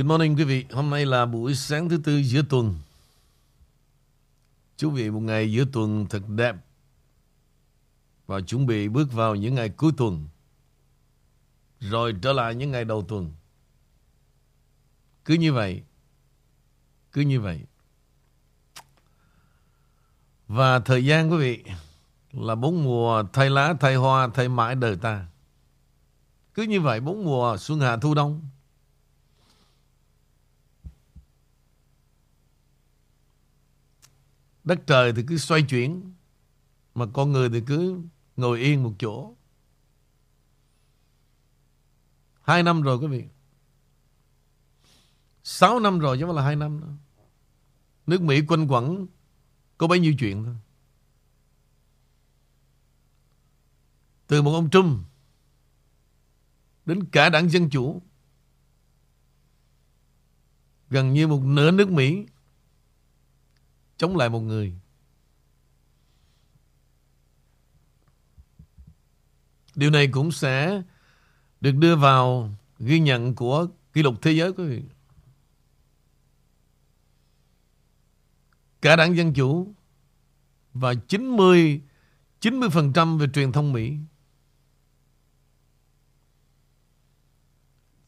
Good morning quý vị. Hôm nay là buổi sáng thứ tư giữa tuần. Chúc vị một ngày giữa tuần thật đẹp. Và chuẩn bị bước vào những ngày cuối tuần. Rồi trở lại những ngày đầu tuần. Cứ như vậy. Cứ như vậy. Và thời gian quý vị là bốn mùa thay lá, thay hoa, thay mãi đời ta. Cứ như vậy bốn mùa xuân hạ thu đông. Đất trời thì cứ xoay chuyển, Mà con người thì cứ ngồi yên một chỗ. Hai năm rồi quý vị. Sáu năm rồi chứ không là hai năm nữa. Nước Mỹ quanh quẩn, Có bấy nhiêu chuyện thôi. Từ một ông Trump Đến cả đảng Dân Chủ, Gần như một nửa nước Mỹ chống lại một người. Điều này cũng sẽ được đưa vào ghi nhận của kỷ lục thế giới, quý vị. Cả đảng Dân Chủ và 90 90% về truyền thông Mỹ.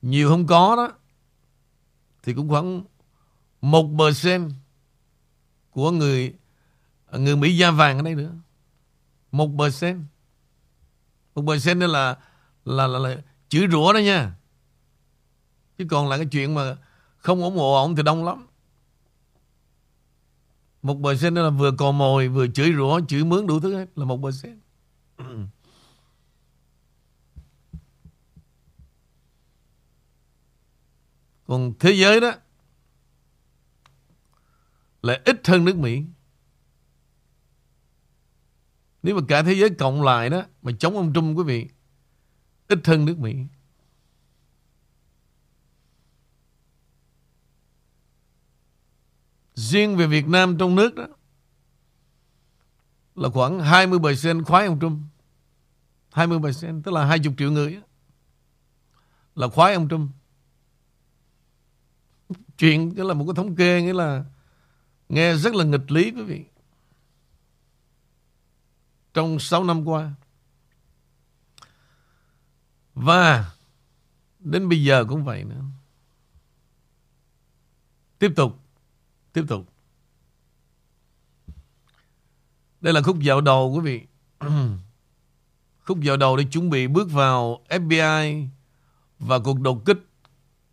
Nhiều không có đó, thì cũng khoảng một bờ sen của người người Mỹ da vàng ở đây nữa. Một percent. Một percent đó là, là, là, là chữ rủa đó nha. Chứ còn là cái chuyện mà không ủng hộ ông thì đông lắm. Một percent đó là vừa cò mồi, vừa chửi rủa, chửi mướn đủ thứ hết là một percent. Còn thế giới đó lại ít hơn nước Mỹ. Nếu mà cả thế giới cộng lại đó mà chống ông Trump quý vị ít hơn nước Mỹ. Riêng về Việt Nam trong nước đó là khoảng 20% khoái ông Trump. 20% tức là 20 triệu người đó, là khoái ông Trump. Chuyện đó là một cái thống kê nghĩa là Nghe rất là nghịch lý quý vị. Trong 6 năm qua. Và đến bây giờ cũng vậy nữa. Tiếp tục. Tiếp tục. Đây là khúc dạo đầu quý vị. khúc dạo đầu để chuẩn bị bước vào FBI và cuộc đột kích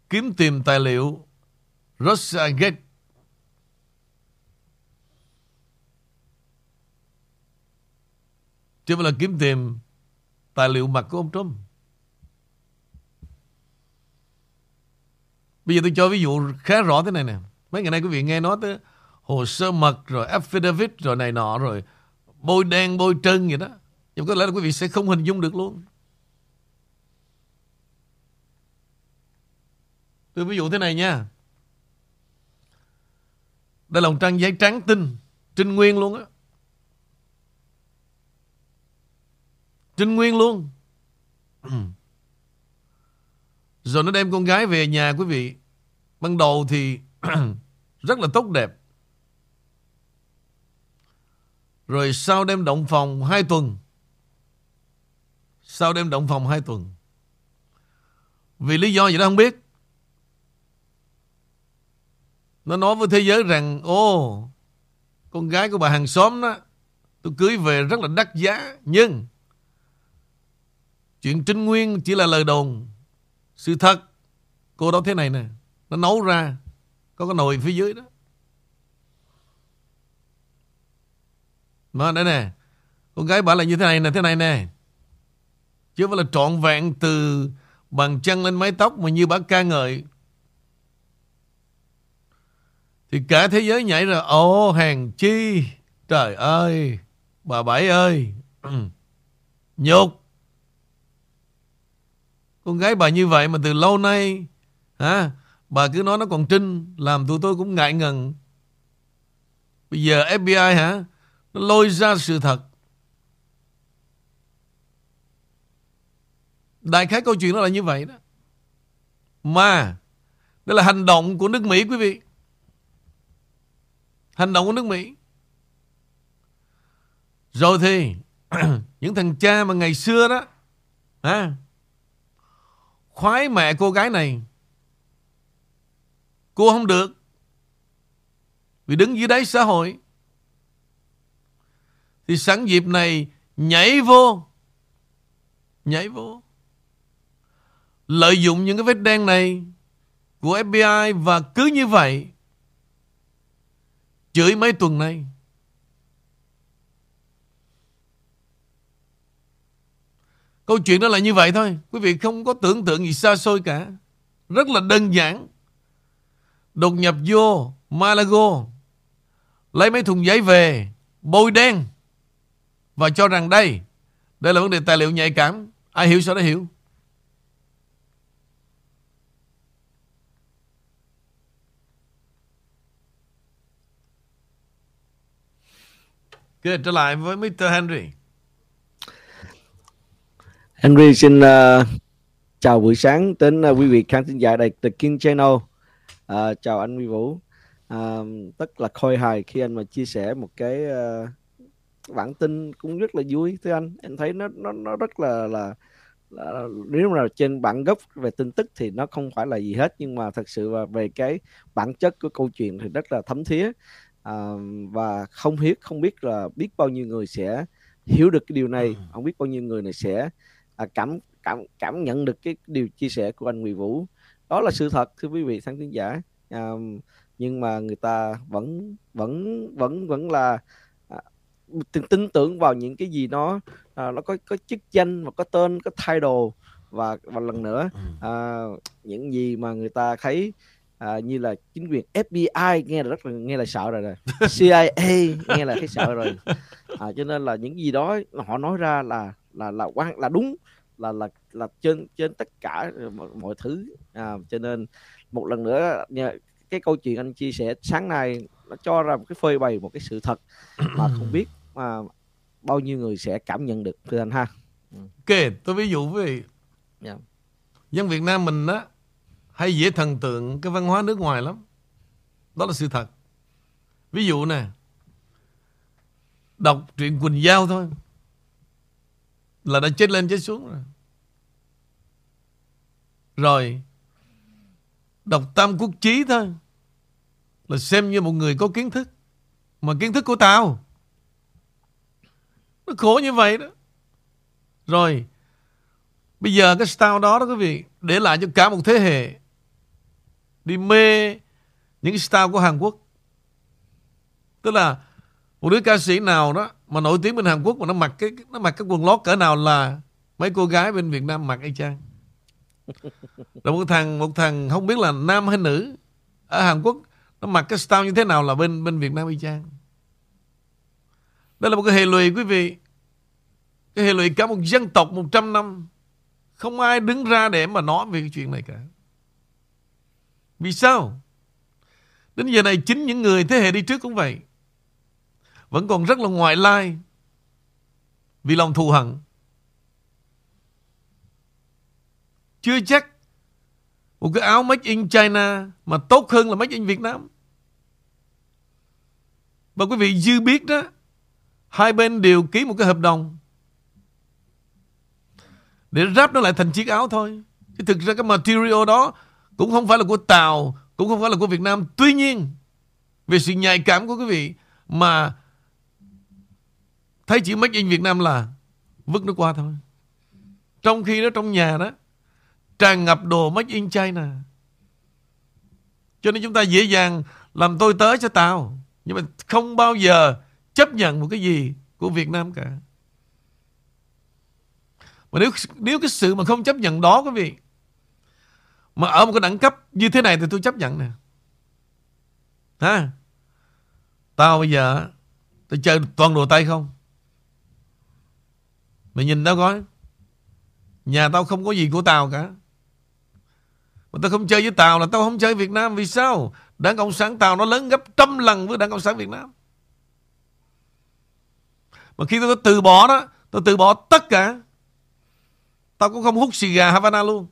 kiếm tìm tài liệu Russiagate Chứ không là kiếm tìm tài liệu mặt của ông Trump. Bây giờ tôi cho ví dụ khá rõ thế này nè. Mấy ngày nay quý vị nghe nói tới hồ sơ mật rồi affidavit rồi này nọ rồi bôi đen bôi trơn vậy đó. Nhưng có lẽ là quý vị sẽ không hình dung được luôn. Tôi ví dụ thế này nha. Đây là một trang giấy trắng tinh, trinh nguyên luôn á. Trinh Nguyên luôn. Rồi nó đem con gái về nhà quý vị. Ban đầu thì rất là tốt đẹp. Rồi sau đem động phòng 2 tuần. Sau đem động phòng 2 tuần. Vì lý do gì đó không biết. Nó nói với thế giới rằng Ô Con gái của bà hàng xóm đó, Tôi cưới về rất là đắt giá, Nhưng Chuyện trinh nguyên chỉ là lời đồn. Sự thật, cô đó thế này nè. Nó nấu ra. Có cái nồi phía dưới đó. Mà đây nè. Con gái bảo là như thế này nè, thế này nè. Chứ phải là trọn vẹn từ bằng chân lên mái tóc mà như bác ca ngợi. Thì cả thế giới nhảy ra, ồ hàng chi, trời ơi, bà Bảy ơi, ừ. nhục. Con gái bà như vậy mà từ lâu nay hả, Bà cứ nói nó còn trinh Làm tụi tôi cũng ngại ngần. Bây giờ FBI hả? Nó lôi ra sự thật. Đại khái câu chuyện nó là như vậy đó. Mà Đây là hành động của nước Mỹ quý vị. Hành động của nước Mỹ. Rồi thì những thằng cha mà ngày xưa đó à, khoái mẹ cô gái này. Cô không được. Vì đứng dưới đáy xã hội. Thì sẵn dịp này nhảy vô. Nhảy vô. Lợi dụng những cái vết đen này của FBI và cứ như vậy, chửi mấy tuần này Câu chuyện đó là như vậy thôi. Quý vị không có tưởng tượng gì xa xôi cả. Rất là đơn giản. Đột nhập vô Malago. Lấy mấy thùng giấy về. Bôi đen. Và cho rằng đây. Đây là vấn đề tài liệu nhạy cảm. Ai hiểu sao đó hiểu. Good, trở lại với Mr. Henry. Henry xin uh, chào buổi sáng đến uh, quý vị khán thính giả đài The King Channel. Uh, chào anh Huy Vũ. Uh, rất là khôi hài khi anh mà chia sẻ một cái uh, bản tin cũng rất là vui thưa anh. Anh thấy nó nó nó rất là là, là nếu mà trên bản gốc về tin tức thì nó không phải là gì hết nhưng mà thật sự là về cái bản chất của câu chuyện thì rất là thấm thía uh, và không biết không biết là biết bao nhiêu người sẽ hiểu được cái điều này, không biết bao nhiêu người này sẽ à, cảm cảm cảm nhận được cái điều chia sẻ của anh Nguyễn Vũ. Đó là sự thật thưa quý vị khán thính giả. À, nhưng mà người ta vẫn vẫn vẫn vẫn là à, tin tưởng vào những cái gì nó à, nó có có chức danh và có tên có title và và lần nữa ừ. à, những gì mà người ta thấy à, như là chính quyền FBI nghe là rất là nghe là sợ rồi rồi CIA nghe là thấy sợ rồi. À, cho nên là những gì đó họ nói ra là là là quan là đúng là là là trên trên tất cả mọi, mọi thứ. À, cho nên một lần nữa cái câu chuyện anh chia sẻ sáng nay nó cho ra một cái phơi bày một cái sự thật mà không biết mà bao nhiêu người sẽ cảm nhận được thưa anh ha. Ok tôi ví dụ với yeah. Dạ. dân Việt Nam mình á hay dễ thần tượng cái văn hóa nước ngoài lắm. Đó là sự thật. Ví dụ nè đọc truyện Quỳnh Giao thôi là đã chết lên chết xuống rồi. Rồi đọc tam quốc chí thôi, là xem như một người có kiến thức, mà kiến thức của tao, nó khổ như vậy đó rồi, bây giờ cái style đó đó quý vị, để lại cho cả một thế hệ đi mê những cái style của Hàn Quốc tức là một đứa ca sĩ nào đó mà nổi tiếng bên Hàn Quốc mà nó mặc cái, nó mặc cái quần lót cỡ nào là mấy cô gái bên Việt Nam mặc y chang. Rồi một thằng một thằng không biết là nam hay nữ ở Hàn Quốc, nó mặc cái style như thế nào là bên bên Việt Nam y chang. Đây là một cái hệ lụy quý vị. Cái hệ lụy cả một dân tộc 100 năm. Không ai đứng ra để mà nói về cái chuyện này cả. Vì sao? Đến giờ này chính những người thế hệ đi trước cũng vậy vẫn còn rất là ngoại lai vì lòng thù hận. Chưa chắc một cái áo made in China mà tốt hơn là made in Việt Nam. Và quý vị dư biết đó, hai bên đều ký một cái hợp đồng để ráp nó lại thành chiếc áo thôi. Chứ thực ra cái material đó cũng không phải là của Tàu, cũng không phải là của Việt Nam. Tuy nhiên, về sự nhạy cảm của quý vị mà Thấy chỉ Make in Việt Nam là vứt nó qua thôi. Trong khi đó, trong nhà đó, tràn ngập đồ Make in China. Cho nên chúng ta dễ dàng làm tôi tới cho tao. Nhưng mà không bao giờ chấp nhận một cái gì của Việt Nam cả. Mà nếu nếu cái sự mà không chấp nhận đó, quý vị, mà ở một cái đẳng cấp như thế này thì tôi chấp nhận nè. Ha? Tao bây giờ tôi chơi toàn đồ tay không? Mày nhìn tao coi Nhà tao không có gì của tao cả Mà tao không chơi với tao là tao không chơi Việt Nam Vì sao? Đảng Cộng sản Tàu nó lớn gấp trăm lần với Đảng Cộng sản Việt Nam Mà khi tao từ bỏ đó, tao từ bỏ tất cả, Tao cũng không hút xì gà Havana luôn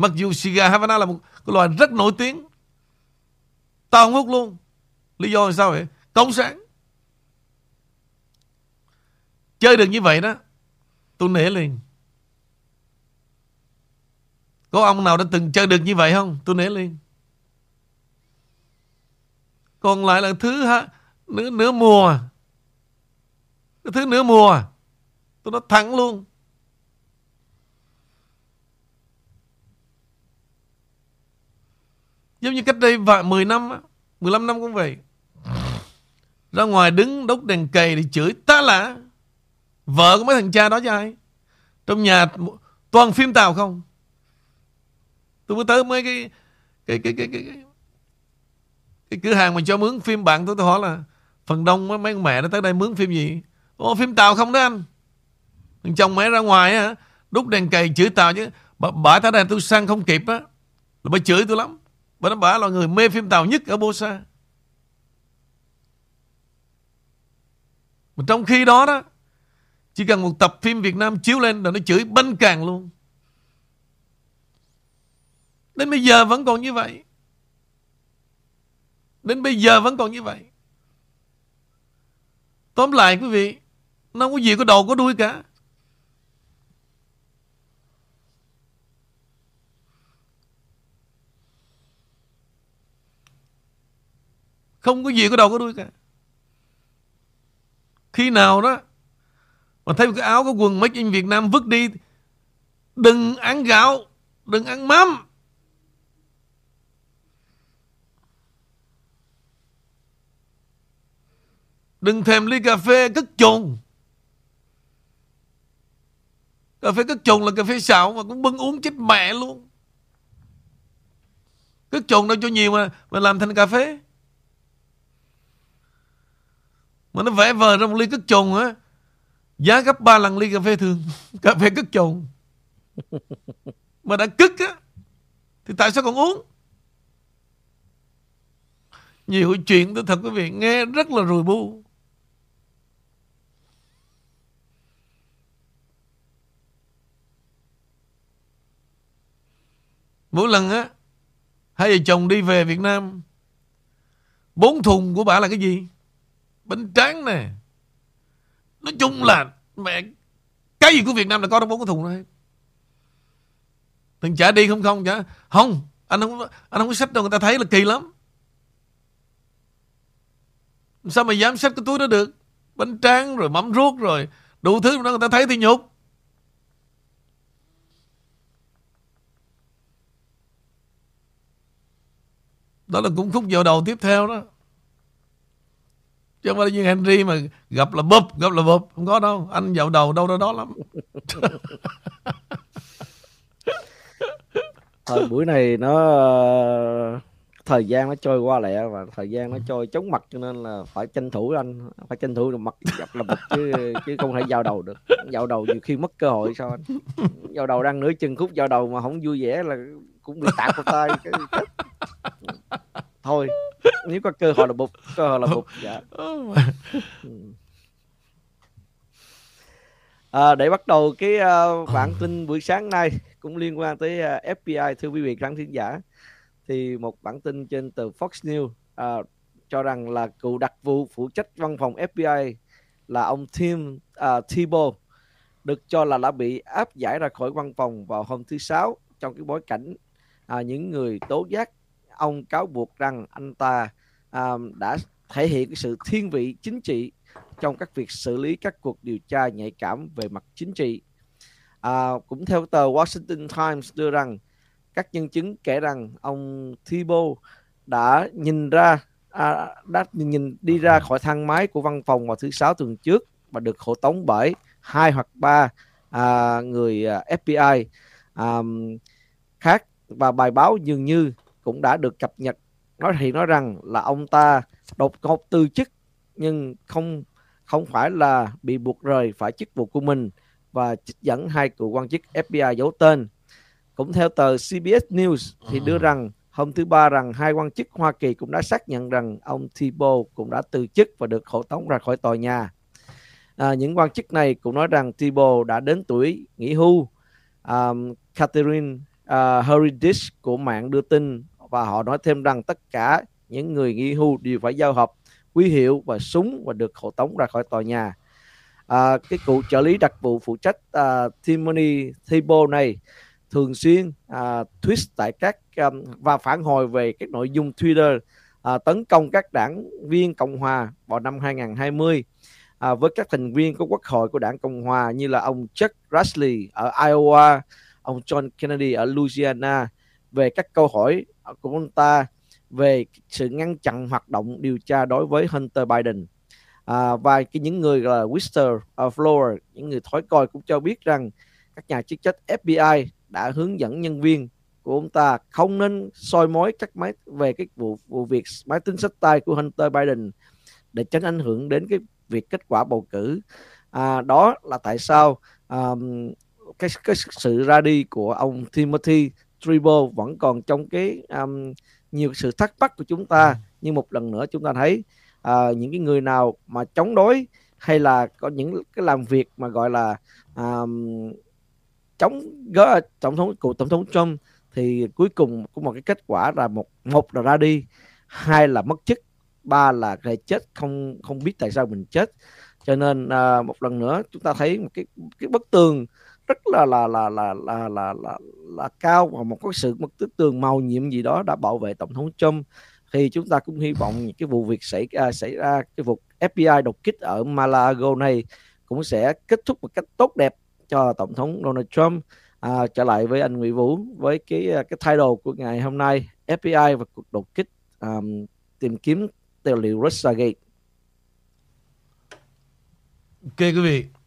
Mặc dù xì gà Havana là một cái loại rất nổi tiếng. Tao không hút luôn. Lý do là sao vậy? Cộng sản. Chơi được như vậy đó. Tôi nể liền. Có ông nào đã từng chơi được như vậy không? Tôi nể liền. Còn lại là thứ ha, nửa, nửa mùa. Cái thứ nửa mùa. Tôi nói thẳng luôn. Giống như cách đây vài 10 năm, 15 năm cũng vậy. Ra ngoài đứng đốt đèn cầy thì chửi ta là vợ của mấy thằng cha đó cho ai. Trong nhà toàn phim tàu không. Tôi mới tới mấy cái cái cái cái cái, cái, cái cửa hàng mà cho mướn phim bạn tôi tôi hỏi là phần đông mấy, mấy mẹ nó tới đây mướn phim gì? Ô phim tàu không đó anh. Thằng chồng mẹ ra ngoài á đúc đèn cầy chửi tàu chứ bà, bà tới đây tôi sang không kịp á là bà chửi tôi lắm Bà nói bà là người mê phim Tàu nhất ở Bosa. Mà trong khi đó đó, chỉ cần một tập phim Việt Nam chiếu lên là nó chửi banh càng luôn. Đến bây giờ vẫn còn như vậy. Đến bây giờ vẫn còn như vậy. Tóm lại quý vị, nó không có gì có đầu có đuôi cả. Không có gì có đầu có đuôi cả. Khi nào đó mà thấy một cái áo cái quần Made in Việt Nam vứt đi đừng ăn gạo, đừng ăn mắm. Đừng thèm ly cà phê cất chồn. Cà phê cất chồn là cà phê xạo mà cũng bưng uống chết mẹ luôn. Cất chồn đâu cho nhiều mà mà làm thành cà phê. Mà nó vẽ vời ra một ly cất chồn á Giá gấp 3 lần ly cà phê thường, Cà phê cất chồn. Mà đã cất á, Thì tại sao còn uống? Nhiều chuyện tôi thật quý vị, Nghe rất là rùi bu. Mỗi lần á, Hai vợ chồng đi về Việt Nam, Bốn thùng của bà là cái gì? Bánh tráng nè nói chung là mẹ, cái gì của Việt Nam là có trong bốn cái thùng này thằng trả đi không không chả, không, anh không anh không có sách đâu, người ta thấy là kỳ lắm. Sao mà dám xách cái túi đó được? Bánh tráng rồi, mắm ruốc rồi, đủ thứ đó người ta thấy thì nhục. Đó là cũng khúc vào đầu tiếp theo đó chứ không phải như Henry mà gặp là bụp gặp là bụp không có đâu. Anh dạo đầu đâu đó đó lắm. Thời buổi này nó thời gian nó trôi qua lẹ và thời gian nó trôi chóng mặt cho nên là phải tranh thủ anh. Phải tranh thủ được mặt gặp là bụp chứ chứ không thể giao đầu được. Giao đầu nhiều khi mất cơ hội sao anh? Giao đầu đang nửa chân khúc giao đầu mà không vui vẻ là cũng bị tạt vào tay. Cái thôi nếu có cơ hội là bục cơ hội là bục dạ. À, để bắt đầu cái uh, bản tin buổi sáng nay cũng liên quan tới uh, à, FBI thưa quý vị khán thính giả. Thì một bản tin trên tờ Fox News uh, cho rằng là cựu đặc vụ phụ trách văn phòng FBI là ông Tim uh, Thibault được cho là đã bị áp giải ra khỏi văn phòng vào hôm thứ sáu trong cái bối cảnh à, những người tố giác ông cáo buộc rằng anh ta à, đã thể hiện cái sự thiên vị chính trị trong các việc xử lý các cuộc điều tra nhạy cảm về mặt chính trị. À, cũng theo tờ Washington Times đưa rằng các nhân chứng kể rằng ông Thibault đã nhìn ra à, đã nhìn đi ra khỏi thang máy của văn phòng vào thứ sáu tuần trước và được hộ tống bởi hai hoặc ba à, người à, FBI à, khác và bài báo dường như cũng đã được cập nhật nói thì nói rằng là ông ta đột ngột từ chức nhưng không không phải là bị buộc rời phải chức vụ của mình và trích dẫn hai cựu quan chức FBI giấu tên. Cũng theo tờ CBS News thì đưa rằng hôm thứ ba rằng hai quan chức Hoa Kỳ cũng đã xác nhận rằng ông Thibault cũng đã từ chức và được hộ tống ra khỏi tòa nhà. À, những quan chức này cũng nói rằng Thibault đã đến tuổi nghỉ hưu. Um, Catherine uh, Harry Dish của mạng đưa tin và họ nói thêm rằng tất cả những người nghỉ hưu đều phải giao hợp quý hiệu và súng và được hộ tống ra khỏi tòa nhà. À, cái cụ trợ lý đặc vụ phụ trách à, Timony Thibault này thường xuyên à, tweet tại các à, và phản hồi về các nội dung Twitter à, tấn công các đảng viên Cộng hòa vào năm 2020 à, với các thành viên của quốc hội của đảng Cộng hòa như là ông Chuck Grassley ở Iowa, ông John Kennedy ở Louisiana về các câu hỏi của ông ta về sự ngăn chặn hoạt động điều tra đối với Hunter Biden. À, và cái những người là Whistler, uh, Flower, những người thói coi cũng cho biết rằng các nhà chức trách FBI đã hướng dẫn nhân viên của ông ta không nên soi mối các máy về cái vụ vụ việc máy tính sách tay của Hunter Biden để tránh ảnh hưởng đến cái việc kết quả bầu cử. À, đó là tại sao um, cái, cái sự ra đi của ông Timothy Tribble vẫn còn trong cái um, nhiều sự thắc mắc của chúng ta ừ. nhưng một lần nữa chúng ta thấy uh, những cái người nào mà chống đối hay là có những cái làm việc mà gọi là um, chống gỡ tổng thống của tổng thống Trump thì cuối cùng có một cái kết quả là một một là ra đi hai là mất chức ba là cái chết không không biết tại sao mình chết cho nên uh, một lần nữa chúng ta thấy một cái cái bức tường rất là là là là là là là, là cao và một cái sự một bức tường màu nhiệm gì đó đã bảo vệ tổng thống Trump thì chúng ta cũng hy vọng những cái vụ việc xảy ra xảy ra cái vụ FBI đột kích ở Malago này cũng sẽ kết thúc một cách tốt đẹp cho tổng thống Donald Trump à, trở lại với anh Nguyễn Vũ với cái à, cái thay đồ của ngày hôm nay FBI và cuộc đột kích um, tìm kiếm tài liệu Russiagate. Ok quý vị.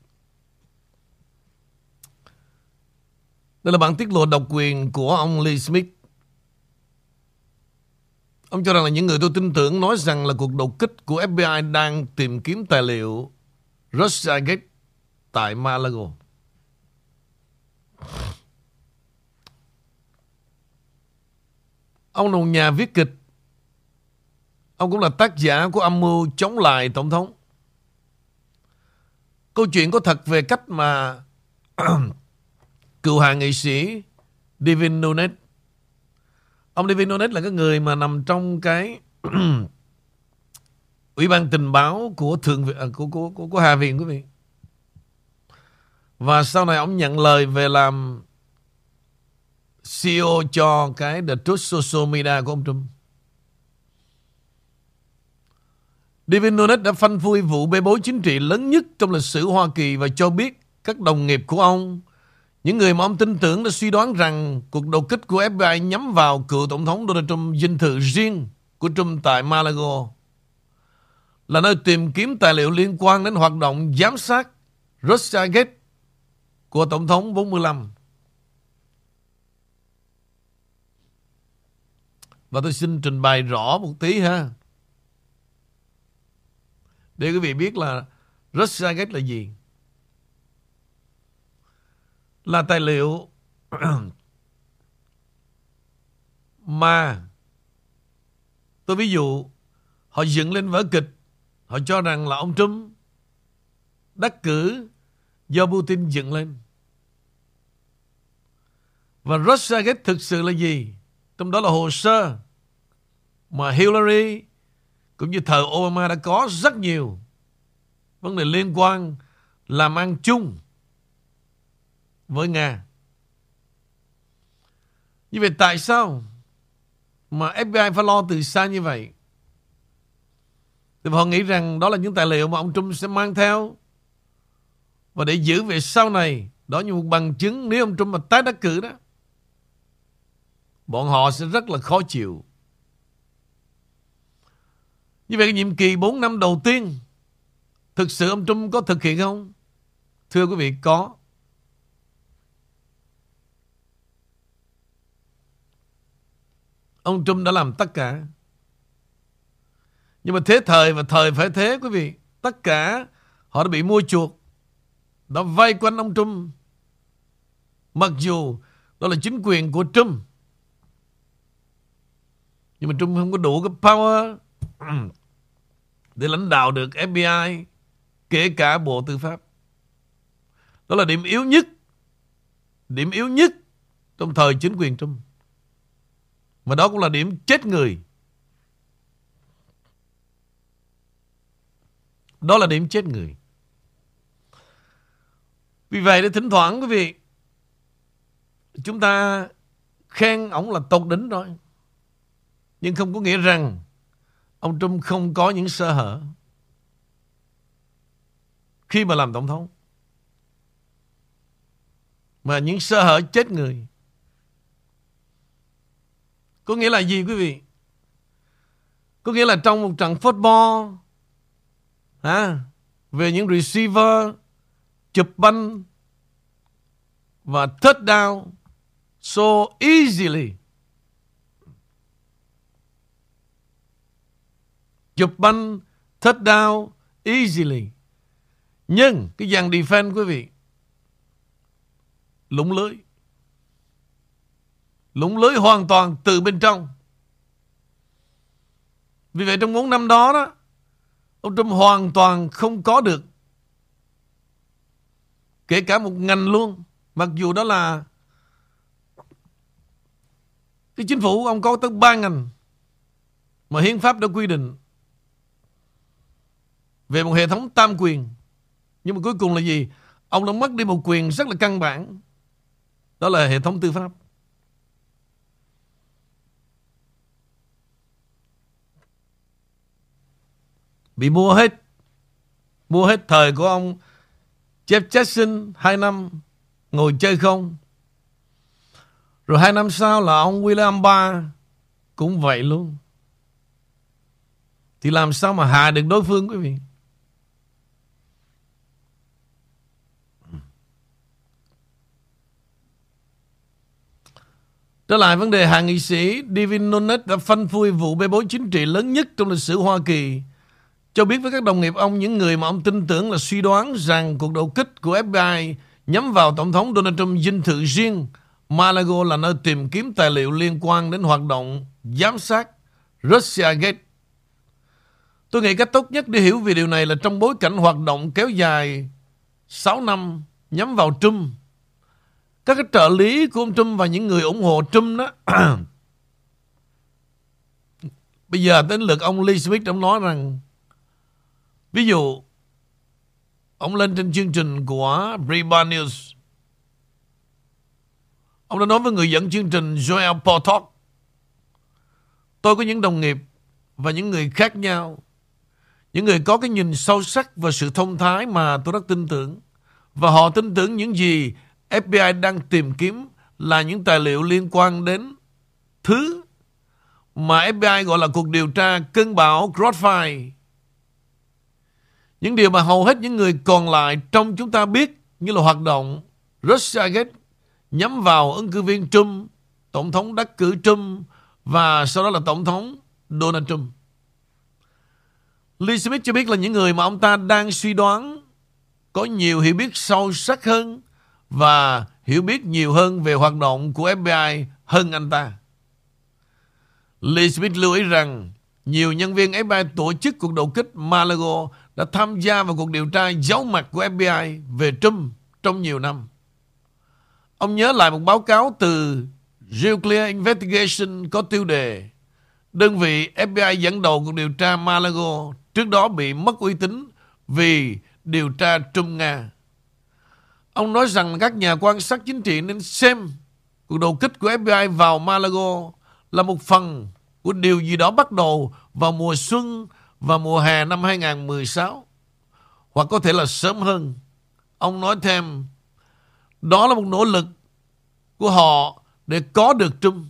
Đây là bản tiết lộ độc quyền của ông Lee Smith. Ông cho rằng là những người tôi tin tưởng nói rằng là cuộc đột kích của FBI đang tìm kiếm tài liệu Russiagate tại Malago. Ông là một nhà viết kịch. Ông cũng là tác giả của âm mưu chống lại Tổng thống. Câu chuyện có thật về cách mà cựu hạ nghị sĩ Devin Nunes Ông Devin Nunes là cái người mà nằm trong cái Ủy ban tình báo của thượng viện, à, của, của, của, của Hạ viện quý vị. Và sau này ông nhận lời về làm CEO cho cái The Truth Social Media của ông Trump. Devin Nunes đã phanh phui vụ bê bối chính trị lớn nhất trong lịch sử Hoa Kỳ và cho biết các đồng nghiệp của ông, những người mà ông tin tưởng đã suy đoán rằng cuộc đột kích của FBI nhắm vào cựu Tổng thống Donald Trump dinh thự riêng của Trump tại Malago là nơi tìm kiếm tài liệu liên quan đến hoạt động giám sát Russiagate của Tổng thống 45. Và tôi xin trình bày rõ một tí ha. Để quý vị biết là Russiagate là gì. Là tài liệu mà tôi ví dụ họ dựng lên vở kịch, họ cho rằng là ông Trump đắc cử do Putin dựng lên. Và Russia Gate thực sự là gì? Trong đó là hồ sơ mà Hillary cũng như thời Obama đã có rất nhiều vấn đề liên quan làm ăn chung với Nga. Như vậy tại sao mà FBI phải lo từ xa như vậy? Thì họ nghĩ rằng đó là những tài liệu mà ông Trump sẽ mang theo và để giữ về sau này đó như một bằng chứng nếu ông Trump mà tái đắc cử đó bọn họ sẽ rất là khó chịu. Như vậy cái nhiệm kỳ 4 năm đầu tiên thực sự ông Trump có thực hiện không? Thưa quý vị, có. Ông Trump đã làm tất cả. Nhưng mà thế thời và thời phải thế, quý vị. Tất cả, họ đã bị mua chuộc. Đã vây quanh ông Trump. Mặc dù đó là chính quyền của Trump. Nhưng mà Trump không có đủ cái power để lãnh đạo được FBI kể cả Bộ Tư pháp. Đó là điểm yếu nhất. Điểm yếu nhất trong thời chính quyền Trump. Và đó cũng là điểm chết người. Đó là điểm chết người. Vì vậy để thỉnh thoảng quý vị, chúng ta khen ông là tột đỉnh rồi. Nhưng không có nghĩa rằng ông Trump không có những sơ hở khi mà làm tổng thống. Mà những sơ hở chết người. Có nghĩa là gì quý vị? Có nghĩa là trong một trận football à, về những receiver chụp banh và touchdown so easily. Chụp banh touchdown easily. Nhưng cái dàn defense quý vị lũng lưới. Lũng lưới hoàn toàn từ bên trong. Vì vậy trong 4 năm đó đó, ông Trump hoàn toàn không có được. Kể cả một ngành luôn, mặc dù đó là cái chính phủ, ông có tới ba ngành mà hiến pháp đã quy định. Về một hệ thống tam quyền, nhưng mà cuối cùng là gì? Ông đã mất đi một quyền rất là căn bản. Đó là hệ thống tư pháp. Bị mua hết. Mua hết thời của ông Jeff Jackson 2 năm ngồi chơi không? Rồi hai năm sau là ông William Barr cũng vậy luôn. Thì làm sao mà hạ được đối phương quý vị? Trở lại vấn đề hạ nghị sĩ, Devin Nunes đã phanh phui vụ bê bối chính trị lớn nhất trong lịch sử Hoa Kỳ. Cho biết với các đồng nghiệp ông, những người mà ông tin tưởng là suy đoán rằng cuộc đột kích của FBI nhắm vào Tổng thống Donald Trump dinh thự riêng Malago là nơi tìm kiếm tài liệu liên quan đến hoạt động giám sát Russia Gate. Tôi nghĩ cách tốt nhất để hiểu về điều này là trong bối cảnh hoạt động kéo dài 6 năm nhắm vào Trump các cái trợ lý của ông Trump và những người ủng hộ Trump đó, Bây giờ đến lượt ông Lee Smith ông nói rằng Ví dụ, Ông lên trên chương trình của Breitbart News Ông đã nói với người dẫn chương trình Joel Portok. Tôi có những đồng nghiệp Và những người khác nhau Những người có cái nhìn sâu sắc Và sự thông thái mà tôi rất tin tưởng Và họ tin tưởng những gì FBI đang tìm kiếm là những tài liệu liên quan đến thứ mà FBI gọi là cuộc điều tra cơn bão Crossfire. Những điều mà hầu hết những người còn lại trong chúng ta biết như là hoạt động Russiagate nhắm vào ứng cử viên Trump, Tổng thống đắc cử Trump và sau đó là Tổng thống Donald Trump. Lee Smith cho biết là những người mà ông ta đang suy đoán có nhiều hiểu biết sâu sắc hơn và hiểu biết nhiều hơn về hoạt động của FBI hơn anh ta. Lee Smith lưu ý rằng nhiều nhân viên FBI tổ chức cuộc đột kích Malago đã tham gia vào cuộc điều tra giấu mặt của FBI về Trump trong nhiều năm. Ông nhớ lại một báo cáo từ Nuclear Investigation có tiêu đề, Đơn vị FBI dẫn đầu cuộc điều tra Malago trước đó bị mất uy tín vì điều tra Trung Nga. Ông nói rằng các nhà quan sát chính trị nên xem cuộc đột kích của FBI vào Malago là một phần của điều gì đó bắt đầu vào mùa xuân và mùa hè năm 2016 hoặc có thể là sớm hơn. Ông nói thêm, đó là một nỗ lực của họ để có được Trump.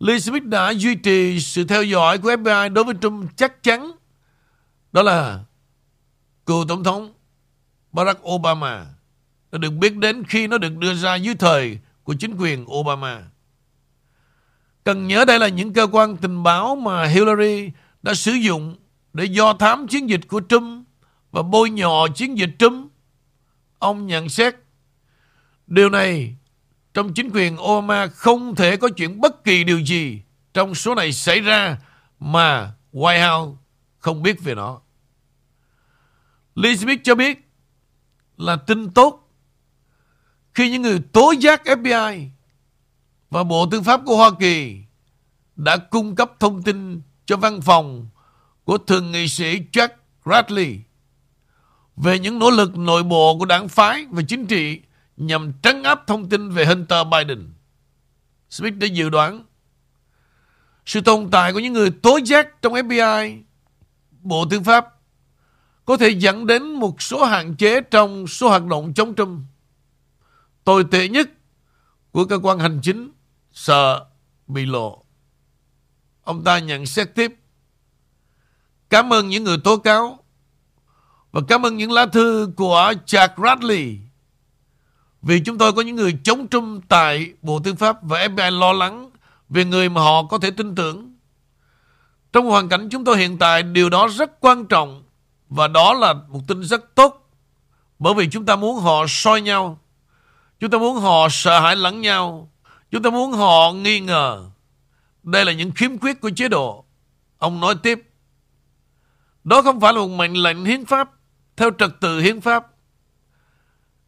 Lee Smith đã duy trì sự theo dõi của FBI đối với Trump chắc chắn đó là cựu tổng thống Barack Obama nó được biết đến khi nó được đưa ra dưới thời của chính quyền Obama. Cần nhớ đây là những cơ quan tình báo mà Hillary đã sử dụng để do thám chiến dịch của Trump và bôi nhọ chiến dịch Trump. Ông nhận xét, điều này trong chính quyền Obama không thể có chuyện bất kỳ điều gì trong số này xảy ra mà White House không biết về nó. Lee Smith cho biết là tin tốt khi những người tố giác FBI và Bộ Tư pháp của Hoa Kỳ đã cung cấp thông tin cho văn phòng của Thượng nghị sĩ Jack Radley về những nỗ lực nội bộ của đảng phái và chính trị nhằm trấn áp thông tin về Hunter Biden. Smith đã dự đoán sự tồn tại của những người tố giác trong FBI, Bộ Tư pháp có thể dẫn đến một số hạn chế trong số hoạt động chống Trump. Tồi tệ nhất của cơ quan hành chính sợ bị lộ. Ông ta nhận xét tiếp. Cảm ơn những người tố cáo và cảm ơn những lá thư của Jack Radley vì chúng tôi có những người chống trung tại Bộ Tư pháp và FBI lo lắng về người mà họ có thể tin tưởng. Trong hoàn cảnh chúng tôi hiện tại, điều đó rất quan trọng và đó là một tin rất tốt bởi vì chúng ta muốn họ soi nhau. Chúng ta muốn họ sợ hãi lẫn nhau. Chúng ta muốn họ nghi ngờ. Đây là những khiếm khuyết của chế độ. Ông nói tiếp. Đó không phải là một mệnh lệnh hiến pháp theo trật tự hiến pháp.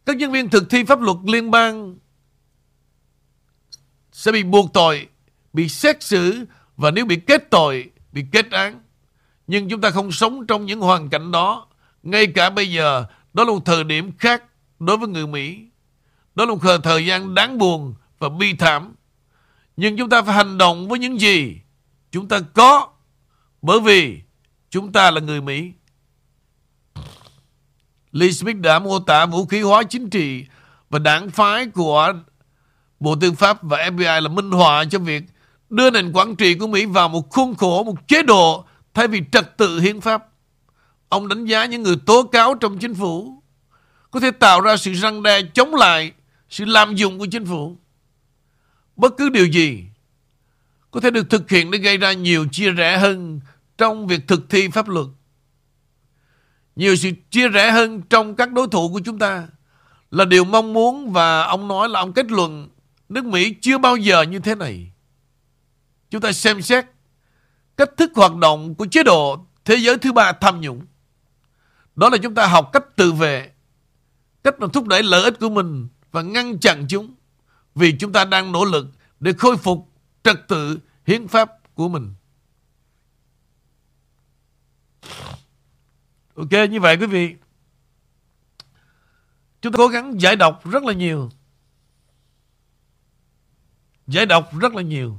Các nhân viên thực thi pháp luật liên bang sẽ bị buộc tội, bị xét xử và nếu bị kết tội, bị kết án. Nhưng chúng ta không sống trong những hoàn cảnh đó. Ngay cả bây giờ, đó là một thời điểm khác đối với người Mỹ. Đó là một thời gian đáng buồn và bi thảm. Nhưng chúng ta phải hành động với những gì chúng ta có bởi vì chúng ta là người Mỹ. Lee Smith đã mô tả vũ khí hóa chính trị và đảng phái của Bộ Tư pháp và FBI là minh họa cho việc đưa nền quản trị của Mỹ vào một khuôn khổ, một chế độ thay vì trật tự hiến pháp. Ông đánh giá những người tố cáo trong chính phủ có thể tạo ra sự răng đe chống lại sự lạm dụng của chính phủ. Bất cứ điều gì có thể được thực hiện để gây ra nhiều chia rẽ hơn trong việc thực thi pháp luật. Nhiều sự chia rẽ hơn trong các đối thủ của chúng ta là điều mong muốn và ông nói là ông kết luận nước Mỹ chưa bao giờ như thế này. Chúng ta xem xét cách thức hoạt động của chế độ thế giới thứ ba tham nhũng. Đó là chúng ta học cách tự vệ, cách mà thúc đẩy lợi ích của mình và ngăn chặn chúng vì chúng ta đang nỗ lực để khôi phục trật tự hiến pháp của mình. Ok, như vậy quý vị. Chúng ta cố gắng giải đọc rất là nhiều. Giải đọc rất là nhiều.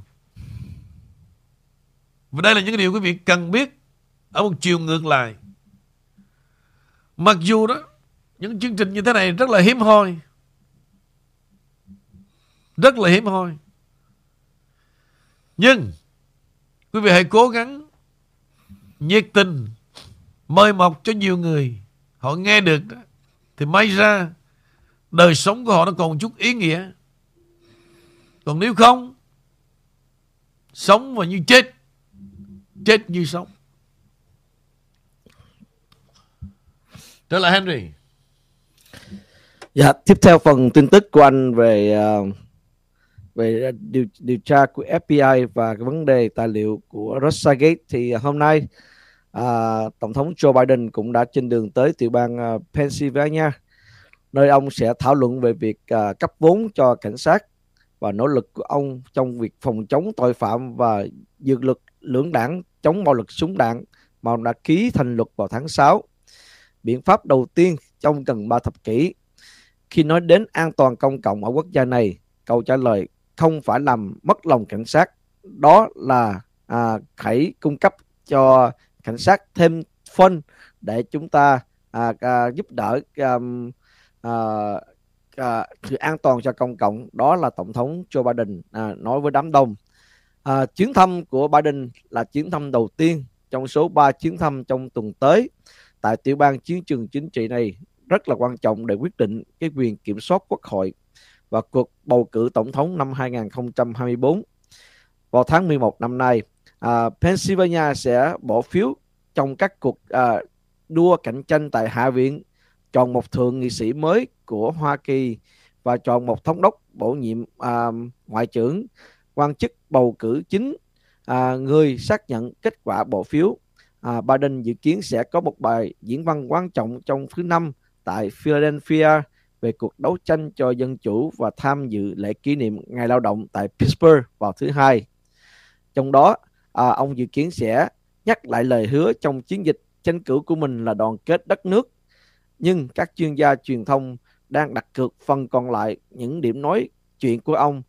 Và đây là những điều quý vị cần biết ở một chiều ngược lại. Mặc dù đó, những chương trình như thế này rất là hiếm hoi. Rất là hiếm hoi. Nhưng, quý vị hãy cố gắng nhiệt tình mời mọc cho nhiều người. Họ nghe được đó thì may ra đời sống của họ nó còn chút ý nghĩa. Còn nếu không sống mà như chết chết như sống. Trở lại Henry. Dạ tiếp theo phần tin tức của anh về uh, về à, điều điều tra của FBI và cái vấn đề tài liệu của Russiagate thì à, hôm nay à, tổng thống Joe Biden cũng đã trên đường tới tiểu bang uh, Pennsylvania nơi ông sẽ thảo luận về việc uh, cấp vốn cho cảnh sát và nỗ lực của ông trong việc phòng chống tội phạm và dược lực lưỡng đảng chống bạo lực súng đạn mà ông đã ký thành luật vào tháng 6. Biện pháp đầu tiên trong gần 3 thập kỷ. Khi nói đến an toàn công cộng ở quốc gia này, câu trả lời không phải làm mất lòng cảnh sát. Đó là à, hãy cung cấp cho cảnh sát thêm phân để chúng ta à, à, giúp đỡ à, à, à, sự an toàn cho công cộng. Đó là tổng thống Joe Biden à, nói với đám đông. À, chuyến thăm của Biden là chuyến thăm đầu tiên trong số 3 chuyến thăm trong tuần tới. Tại tiểu bang chiến trường chính trị này rất là quan trọng để quyết định cái quyền kiểm soát quốc hội và cuộc bầu cử tổng thống năm 2024 vào tháng 11 năm nay à, Pennsylvania sẽ bỏ phiếu trong các cuộc à, đua cạnh tranh tại Hạ viện chọn một thượng nghị sĩ mới của Hoa Kỳ và chọn một thống đốc bổ nhiệm à, ngoại trưởng quan chức bầu cử chính à, người xác nhận kết quả bỏ phiếu. À, Biden dự kiến sẽ có một bài diễn văn quan trọng trong thứ năm tại Philadelphia về cuộc đấu tranh cho dân chủ và tham dự lễ kỷ niệm Ngày Lao động tại Pittsburgh vào thứ Hai. Trong đó, à, ông dự kiến sẽ nhắc lại lời hứa trong chiến dịch tranh cử của mình là đoàn kết đất nước. Nhưng các chuyên gia truyền thông đang đặt cược phần còn lại những điểm nói chuyện của ông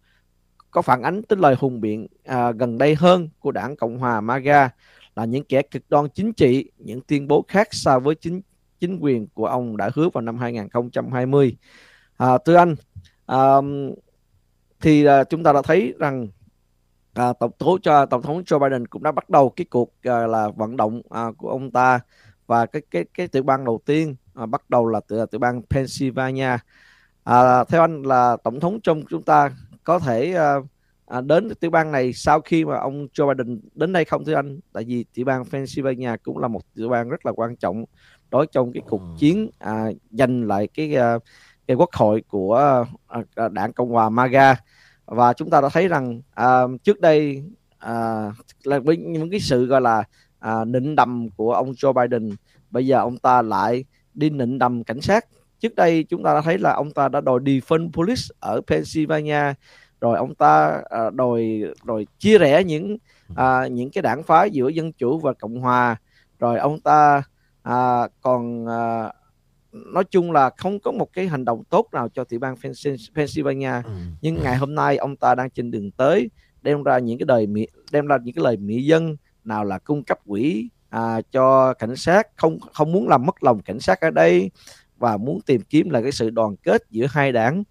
có phản ánh tới lời hùng biện à, gần đây hơn của đảng Cộng hòa MAGA là những kẻ cực đoan chính trị, những tuyên bố khác so với chính chính quyền của ông đã hứa vào năm 2020. À, thưa anh, à, thì à, chúng ta đã thấy rằng à, tổng thống cho tổng thống Joe Biden cũng đã bắt đầu cái cuộc à, là vận động à, của ông ta và cái cái cái tiểu bang đầu tiên à, bắt đầu là từ à, tiểu bang Pennsylvania. À, theo anh là tổng thống trong chúng ta có thể à, à, đến tiểu bang này sau khi mà ông Joe Biden đến đây không thưa anh? Tại vì tiểu bang Pennsylvania cũng là một tiểu bang rất là quan trọng đối trong cái cuộc ừ. chiến à, giành lại cái à, cái quốc hội của à, à, đảng Cộng hòa MAGA. Và chúng ta đã thấy rằng à, trước đây à, là với những cái sự gọi là à, nịnh đầm của ông Joe Biden bây giờ ông ta lại đi nịnh đầm cảnh sát. Trước đây chúng ta đã thấy là ông ta đã đòi defund police ở Pennsylvania rồi ông ta à, đòi rồi chia rẽ những à, những cái đảng phái giữa dân chủ và cộng hòa. Rồi ông ta à, còn à, nói chung là không có một cái hành động tốt nào cho tiểu bang Pennsylvania ừ. nhưng ngày hôm nay ông ta đang trên đường tới đem ra những cái đời mỹ đem ra những cái lời mỹ dân nào là cung cấp quỹ à, cho cảnh sát không không muốn làm mất lòng cảnh sát ở đây và muốn tìm kiếm là cái sự đoàn kết giữa hai đảng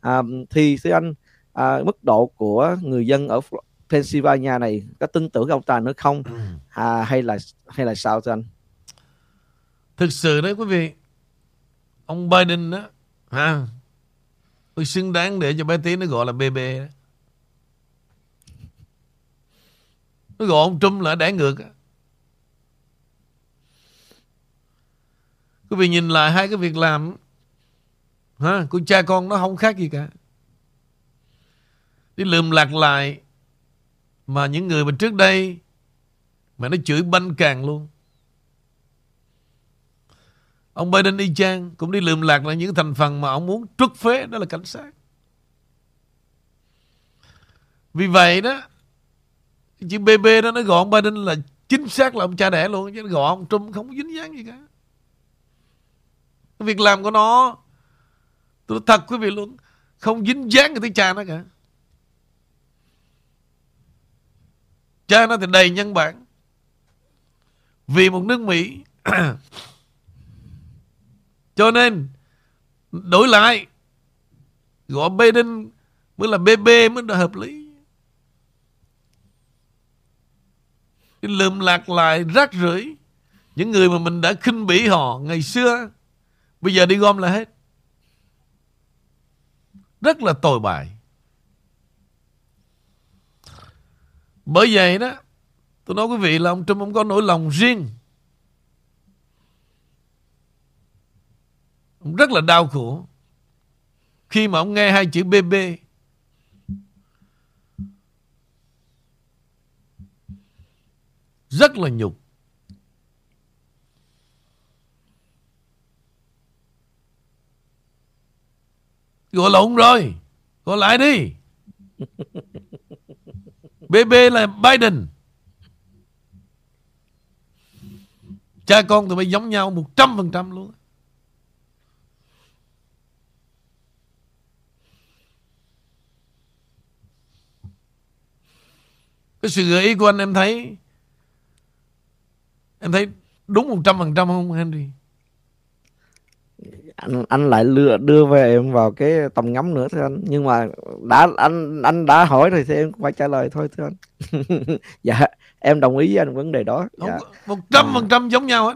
à, thì thưa anh à, mức độ của người dân ở Pennsylvania này có tin tưởng ông ta nữa không ừ. à, hay là hay là sao thưa anh Thực sự đấy quý vị Ông Biden đó ha, Tôi xứng đáng để cho bé tí nó gọi là BB đó. Nó gọi ông Trump là đẻ ngược Quý vị nhìn lại hai cái việc làm ha, Của cha con nó không khác gì cả. Đi lượm lạc lại Mà những người mà trước đây Mà nó chửi banh càng luôn. Ông Biden y chang, cũng đi lượm lạc là những thành phần mà ông muốn trút phế, đó là cảnh sát. Vì vậy đó chữ BB đó, nó gọi ông Biden là chính xác là ông cha đẻ luôn, chứ gọi ông Trump không có dính dáng gì cả. Cái việc làm của nó, tôi thật quý vị luôn, không dính dáng cái tới cha nó cả. Cha nó thì đầy nhân bản. Vì một nước Mỹ Cho nên, đổi lại, gọi Biden mới là BB mới là hợp lý. Cái lượm lạc lại rác rưởi, những người mà mình đã khinh bỉ họ ngày xưa, bây giờ đi gom là hết. Rất là tồi bại. Bởi vậy đó, Tôi nói quý vị là ông Trump ông có nỗi lòng riêng Ông rất là đau khổ khi mà ông nghe hai chữ BB. Rất là nhục. Gọi lộn rồi. Gọi lại đi. BB là Biden. Cha con tụi bay giống nhau 100% luôn. Cái sự gợi ý của anh em thấy Em thấy đúng 100% không Henry? anh anh lại đưa đưa về em vào cái tầm ngắm nữa thưa anh nhưng mà đã anh anh đã hỏi rồi thì em phải trả lời thôi thưa anh dạ em đồng ý với anh vấn đề đó dạ. một trăm phần trăm giống nhau hết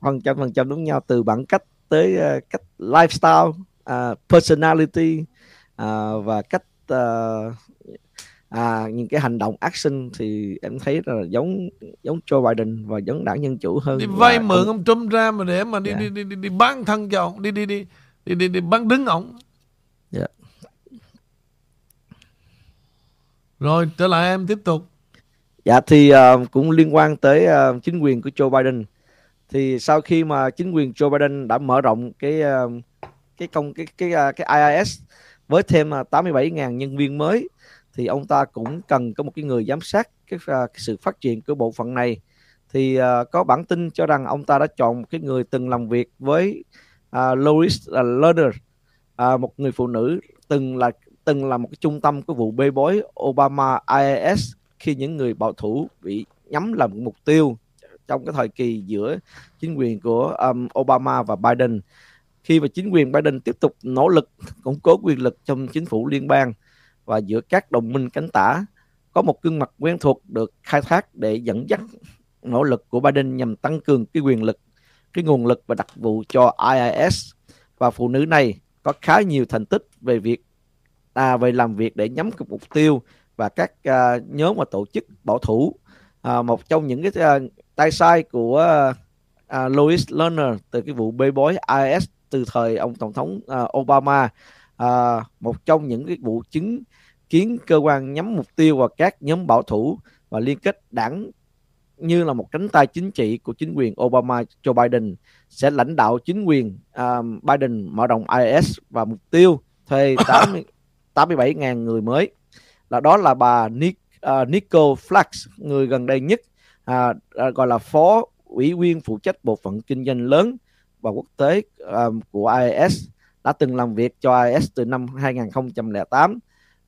phần trăm phần trăm giống nhau từ bản cách tới uh, cách lifestyle uh, personality uh, và cách uh, à, những cái hành động action thì em thấy là giống giống Joe Biden và giống đảng dân chủ hơn đi vay mượn ông... ông Trump ra mà để mà đi, yeah. đi, đi, đi, đi bán thân cho ông đi đi đi đi đi, đi bán đứng ông yeah. rồi trở lại em tiếp tục dạ thì uh, cũng liên quan tới uh, chính quyền của Joe Biden thì sau khi mà chính quyền Joe Biden đã mở rộng cái uh, cái công cái cái cái, cái IIS với thêm 87.000 nhân viên mới thì ông ta cũng cần có một cái người giám sát cái, cái sự phát triển của bộ phận này. Thì uh, có bản tin cho rằng ông ta đã chọn một cái người từng làm việc với à, uh, Lois uh, à, Lerner uh, một người phụ nữ từng là từng là một cái trung tâm của vụ bê bối Obama IAS khi những người bảo thủ bị nhắm làm mục tiêu trong cái thời kỳ giữa chính quyền của um, Obama và Biden. Khi mà chính quyền Biden tiếp tục nỗ lực củng cố quyền lực trong chính phủ liên bang và giữa các đồng minh cánh tả có một gương mặt quen thuộc được khai thác để dẫn dắt nỗ lực của Biden nhằm tăng cường cái quyền lực, cái nguồn lực và đặc vụ cho IIS và phụ nữ này có khá nhiều thành tích về việc à, về làm việc để nhắm các mục tiêu và các à, nhóm và tổ chức bảo thủ. À, một trong những cái à, tay sai của à, Louis Lerner từ cái vụ bê bối IS từ thời ông tổng thống à, Obama à, một trong những cái vụ chứng kiến cơ quan nhắm mục tiêu vào các nhóm bảo thủ và liên kết đảng như là một cánh tay chính trị của chính quyền Obama Joe Biden sẽ lãnh đạo chính quyền um, Biden mở rộng IS và mục tiêu thuê 80 87.000 người mới. Là đó là bà Nick, uh, Nicole Flax người gần đây nhất uh, uh, gọi là phó ủy viên phụ trách bộ phận kinh doanh lớn và quốc tế um, của IS đã từng làm việc cho IS từ năm 2008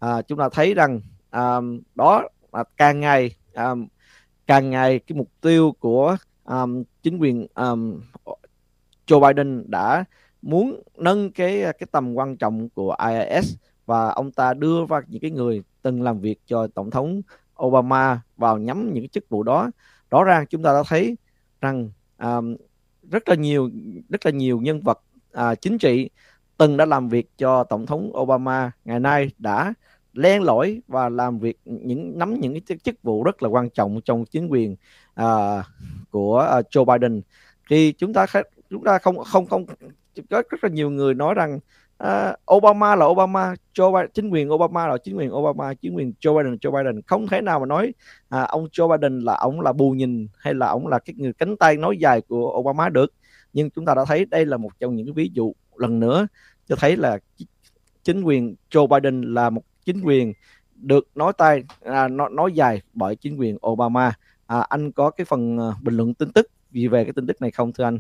à, chúng ta thấy rằng à, đó là càng ngày à, càng ngày cái mục tiêu của um, chính quyền um, Joe Biden đã muốn nâng cái cái tầm quan trọng của IIS và ông ta đưa vào những cái người từng làm việc cho tổng thống Obama vào nhắm những cái chức vụ đó. Rõ ràng chúng ta đã thấy rằng um, rất là nhiều rất là nhiều nhân vật uh, chính trị từng đã làm việc cho tổng thống Obama. Ngày nay đã len lỏi và làm việc những nắm những cái chức vụ rất là quan trọng trong chính quyền uh, của uh, Joe Biden. Thì chúng ta chúng ta không không không có rất là nhiều người nói rằng uh, Obama là Obama, Joe Biden, chính quyền Obama là chính quyền Obama, chính quyền Joe Biden Joe Biden. Không thể nào mà nói uh, ông Joe Biden là ông là bù nhìn hay là ông là cái người cánh tay nói dài của Obama được. Nhưng chúng ta đã thấy đây là một trong những cái ví dụ. Lần nữa cho thấy là chính quyền Joe Biden là một chính quyền được nói tay à, nói, nói dài bởi chính quyền Obama. À, anh có cái phần uh, bình luận tin tức gì về cái tin tức này không thưa anh?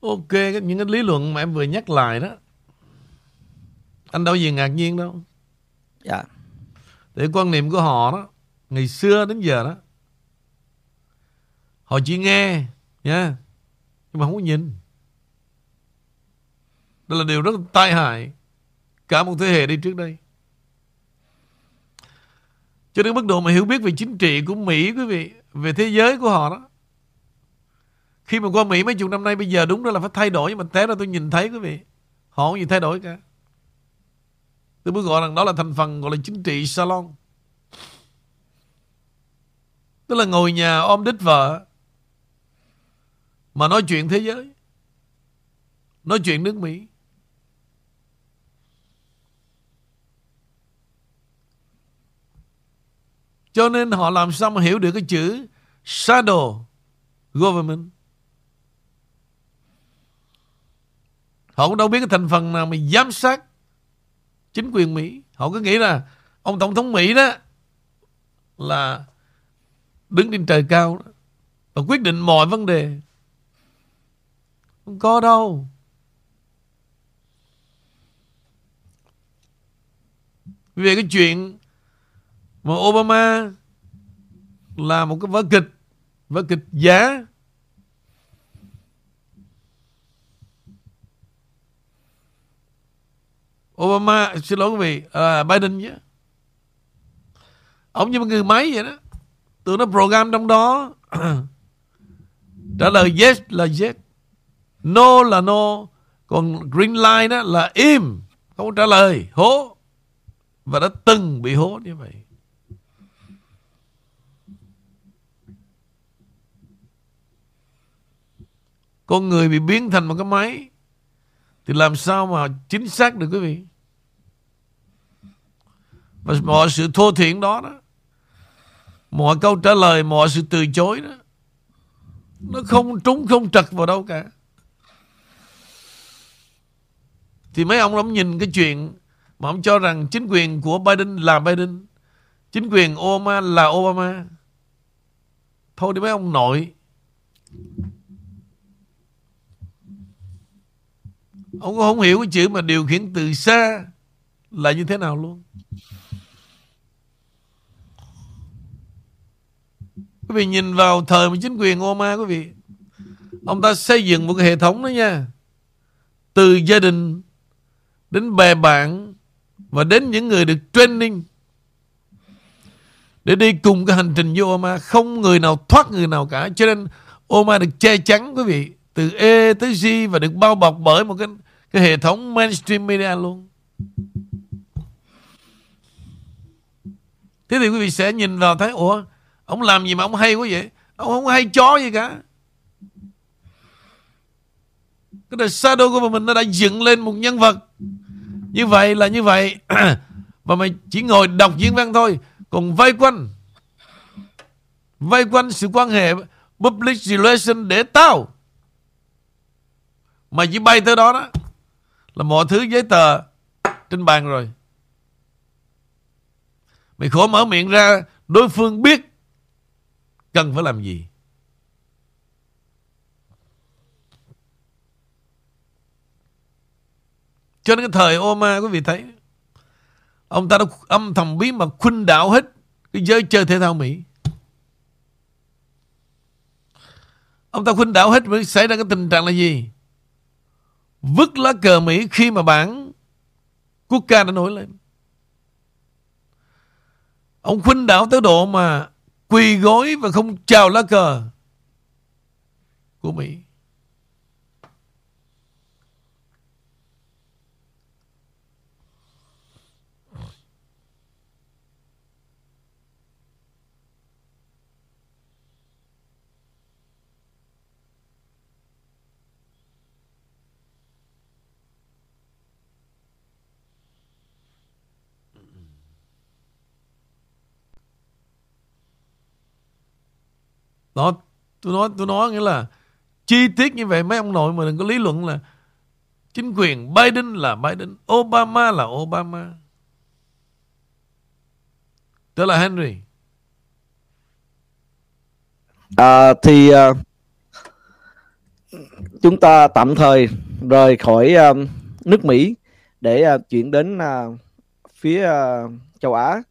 Ok, những cái lý luận mà em vừa nhắc lại đó Anh đâu gì ngạc nhiên đâu Dạ Để quan niệm của họ đó Ngày xưa đến giờ đó Họ chỉ nghe nha nhưng mà không có nhìn. Đó là điều rất tai hại Cả một thế hệ đi trước đây. Cho đến mức độ mà hiểu biết về chính trị của Mỹ, quý vị, Về thế giới của họ đó. Khi mà qua Mỹ mấy chục năm nay, bây giờ đúng đó là phải thay đổi, nhưng mà té ra tôi nhìn thấy, quý vị, họ không gì thay đổi cả. Tôi mới gọi rằng đó là thành phần gọi là chính trị salon. Tức là ngồi nhà ôm đít vợ mà nói chuyện thế giới nói chuyện nước Mỹ cho nên họ làm sao mà hiểu được cái chữ shadow government Họ cũng đâu biết cái thành phần nào mà giám sát chính quyền Mỹ. Họ cứ nghĩ là ông Tổng thống Mỹ đó là đứng trên trời cao đó, và quyết định mọi vấn đề. Không có đâu. Về cái chuyện mà Obama là một cái vở kịch, vở kịch giá Obama xin lỗi quý vị à, Biden chứ ông như một người máy vậy đó. Tụi nó program trong đó. Trả lời yes là yes no là no. Còn green line đó là im. Không trả lời. Hố. Và đã từng bị hố như vậy. Con người bị biến thành một cái máy, thì làm sao mà chính xác được quý vị? Và mọi sự thô thiển đó đó, mọi câu trả lời, mọi sự từ chối đó, nó không trúng, không trật vào đâu cả. Thì mấy ông ông nhìn cái chuyện mà ông cho rằng chính quyền của Biden là Biden, chính quyền Obama là Obama. Thôi đi mấy ông nội. Ông không hiểu cái chữ mà điều khiển từ xa là như thế nào luôn. Quý vị nhìn vào thời mà chính quyền Obama, quý vị, ông ta xây dựng một cái hệ thống đó nha. Từ gia đình đến bè bạn và đến những người được training để đi cùng cái hành trình với Obama không người nào thoát người nào cả. Cho nên Obama được che chắn, quý vị, từ E tới G và được bao bọc bởi một cái cái hệ thống mainstream media luôn. Thế thì quý vị sẽ nhìn vào thấy, ủa, ông làm gì mà ông hay quá vậy? Ông không hay chó gì cả cái đời Shadow Government nó đã dựng lên một nhân vật. Như vậy là như vậy. Và mày chỉ ngồi đọc diễn văn thôi. Còn vây quanh. Vây quanh sự quan hệ public relation để tao. Mà chỉ bay tới đó đó, là mọi thứ giấy tờ trên bàn rồi. Mày khổ mở miệng ra, đối phương biết cần phải làm gì. Cho nên cái thời Obama, quý vị thấy, ông ta đã âm thầm bí mật khuynh đảo hết cái giới chơi thể thao Mỹ. Ông ta khuynh đảo hết mới xảy ra cái tình trạng là gì? Vứt lá cờ Mỹ khi mà bản quốc ca đã nổi lên. Ông khuynh đảo tới độ mà quỳ gối và không chào lá cờ của Mỹ. Đó, tôi nói tôi nói nghĩa là chi tiết như vậy mấy ông nội mà đừng có lý luận là chính quyền Biden là Biden, Obama là Obama. Đó là Henry. À, thì uh, chúng ta tạm thời rời khỏi uh, nước Mỹ để uh, chuyển đến uh, phía uh, châu Á.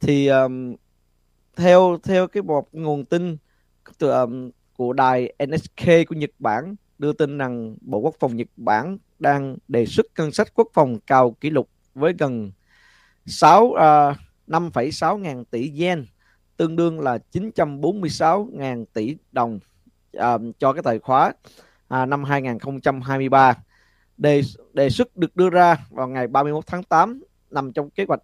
Thì um, theo theo cái một nguồn tin từ, um, của đài NHK của Nhật Bản đưa tin rằng Bộ Quốc phòng Nhật Bản đang đề xuất ngân sách quốc phòng cao kỷ lục với gần 6 uh, 5,6 ngàn tỷ yen tương đương là 946 ngàn tỷ đồng uh, cho cái tài khóa uh, à, năm 2023. Đề đề xuất được đưa ra vào ngày 31 tháng 8 nằm trong kế hoạch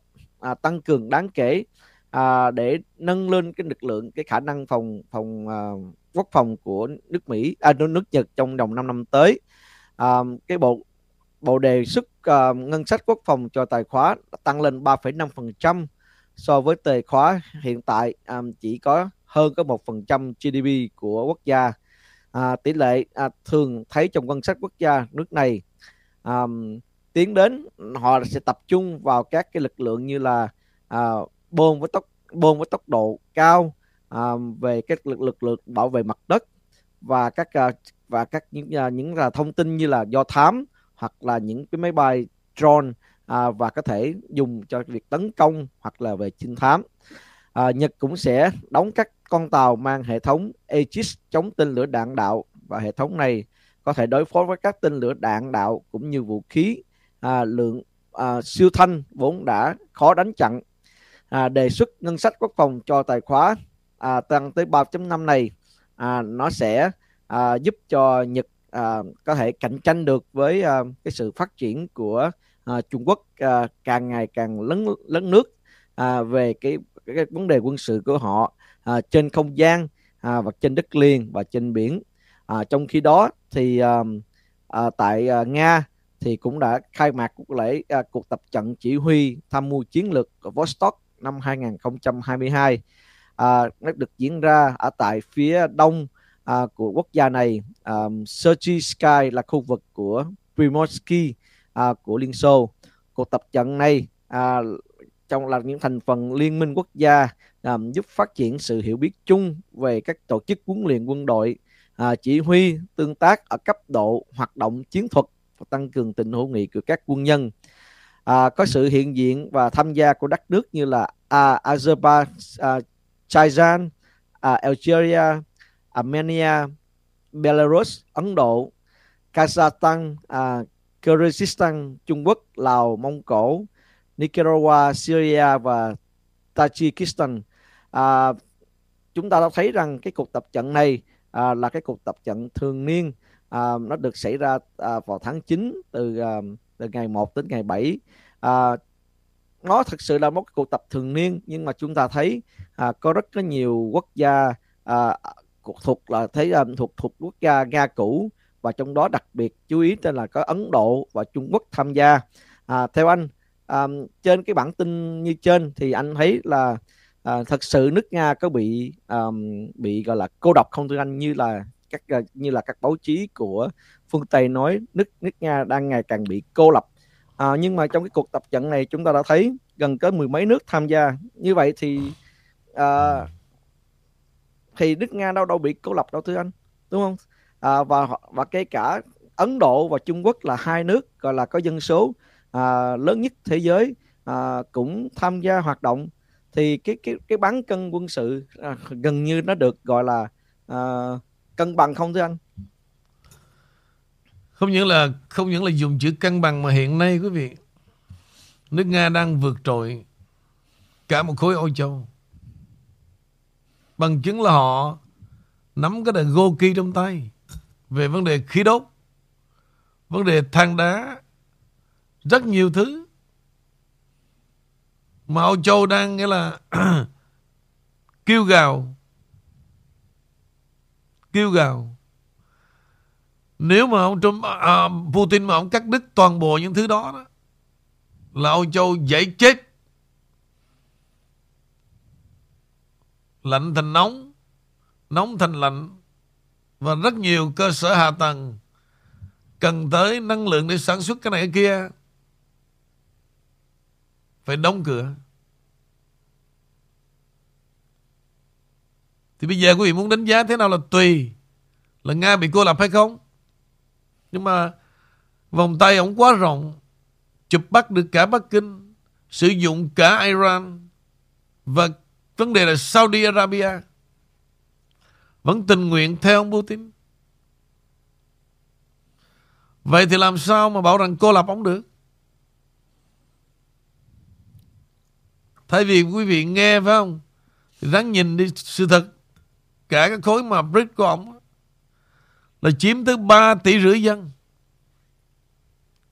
uh, tăng cường đáng kể à, để nâng lên cái lực lượng cái khả năng phòng phòng à, quốc phòng của nước Mỹ à, nước Nhật trong vòng 5 năm tới. À, cái bộ bộ đề xuất à, ngân sách quốc phòng cho tài khóa tăng lên 3,5% so với tài khóa hiện tại. À, chỉ có hơn có một phần trăm GDP của quốc gia. À, tỷ lệ à, thường thấy trong ngân sách quốc gia nước này à, tiến đến họ sẽ tập trung vào các cái lực lượng như là à, bơm với tốc bơm với tốc độ cao à, về các lực lực lượng bảo vệ mặt đất và các à, và các những à, những là thông tin như là do thám hoặc là những cái máy bay drone à, và có thể dùng cho việc tấn công hoặc là về trinh thám. À, Nhật cũng sẽ đóng các con tàu mang hệ thống Aegis chống tên lửa đạn đạo và hệ thống này có thể đối phó với các tên lửa đạn đạo cũng như vũ khí à, lượng à, siêu thanh vốn đã khó đánh chặn à, đề xuất ngân sách quốc phòng cho tài khoá à, tăng tới 3.5 này à, nó sẽ à, giúp cho Nhật à, có thể cạnh tranh được với à, cái sự phát triển của à, Trung Quốc à, càng ngày càng lớn lớn nước à, về cái, cái, cái vấn đề quân sự của họ à, trên không gian à, và trên đất liền và trên biển. À, trong khi đó thì à, à, tại à, Nga thì cũng đã khai mạc cuộc lễ à, cuộc tập trận chỉ huy tham mưu chiến lược Vostok năm 2022 à, nó được diễn ra ở tại phía đông à, của quốc gia này. À, Sochi Sky là khu vực của Primorsky à, của Liên Xô. Cuộc tập trận này à, trong là những thành phần liên minh quốc gia à, giúp phát triển sự hiểu biết chung về các tổ chức huấn luyện quân đội à, chỉ huy tương tác ở cấp độ hoạt động chiến thuật và tăng cường tình hữu nghị của các quân nhân à, có sự hiện diện và tham gia của đất nước như là à, Azerbaijan, à, Algeria, Armenia, Belarus, Ấn Độ, Kazakhstan, à, Kyrgyzstan, Trung Quốc, Lào, Mông Cổ, Nicaragua, Syria và Tajikistan. À, chúng ta đã thấy rằng cái cuộc tập trận này à, là cái cuộc tập trận thường niên à, nó được xảy ra à, vào tháng 9 từ à, từ ngày 1 đến ngày 7 à, nó thực sự là một cuộc tập thường niên nhưng mà chúng ta thấy à, có rất có nhiều quốc gia à, thuộc là thấy um, thuộc thuộc quốc gia Nga cũ và trong đó đặc biệt chú ý tên là có Ấn Độ và Trung Quốc tham gia. À, theo anh um, trên cái bản tin như trên thì anh thấy là à, thật sự nước Nga có bị um, bị gọi là cô độc không thưa anh như là các như là các báo chí của phương Tây nói nước nước Nga đang ngày càng bị cô lập. À, nhưng mà trong cái cuộc tập trận này chúng ta đã thấy gần có mười mấy nước tham gia. Như vậy thì à, thì nước Nga đâu đâu bị cô lập đâu thưa anh đúng không à, và và kể cả Ấn Độ và Trung Quốc là hai nước gọi là có dân số à, lớn nhất thế giới à, cũng tham gia hoạt động thì cái cái cái bán cân quân sự à, gần như nó được gọi là à, cân bằng không thưa anh không những là không những là dùng chữ cân bằng mà hiện nay quý vị nước Nga đang vượt trội cả một khối Âu Châu Bằng chứng là họ nắm cái đàn Goki trong tay về vấn đề khí đốt, vấn đề than đá, rất nhiều thứ. Mà Âu Châu đang nghĩa là kêu gào kêu gào nếu mà ông Trump, à, à, Putin mà ông cắt đứt toàn bộ những thứ đó, đó là Âu Châu dễ chết lạnh thành nóng, nóng thành lạnh và rất nhiều cơ sở hạ tầng cần tới năng lượng để sản xuất cái này cái kia phải đóng cửa. Thì bây giờ quý vị muốn đánh giá thế nào là tùy là Nga bị cô lập hay không. Nhưng mà vòng tay ông quá rộng, chụp bắt được cả Bắc Kinh, sử dụng cả Iran và Vấn đề là Saudi Arabia vẫn tình nguyện theo ông Putin. Vậy thì làm sao mà bảo rằng cô lập ông được? Thay vì quý vị nghe phải không? Thì ráng nhìn đi sự thật. Cả cái khối mà BRICS của ông là chiếm tới 3 tỷ rưỡi dân.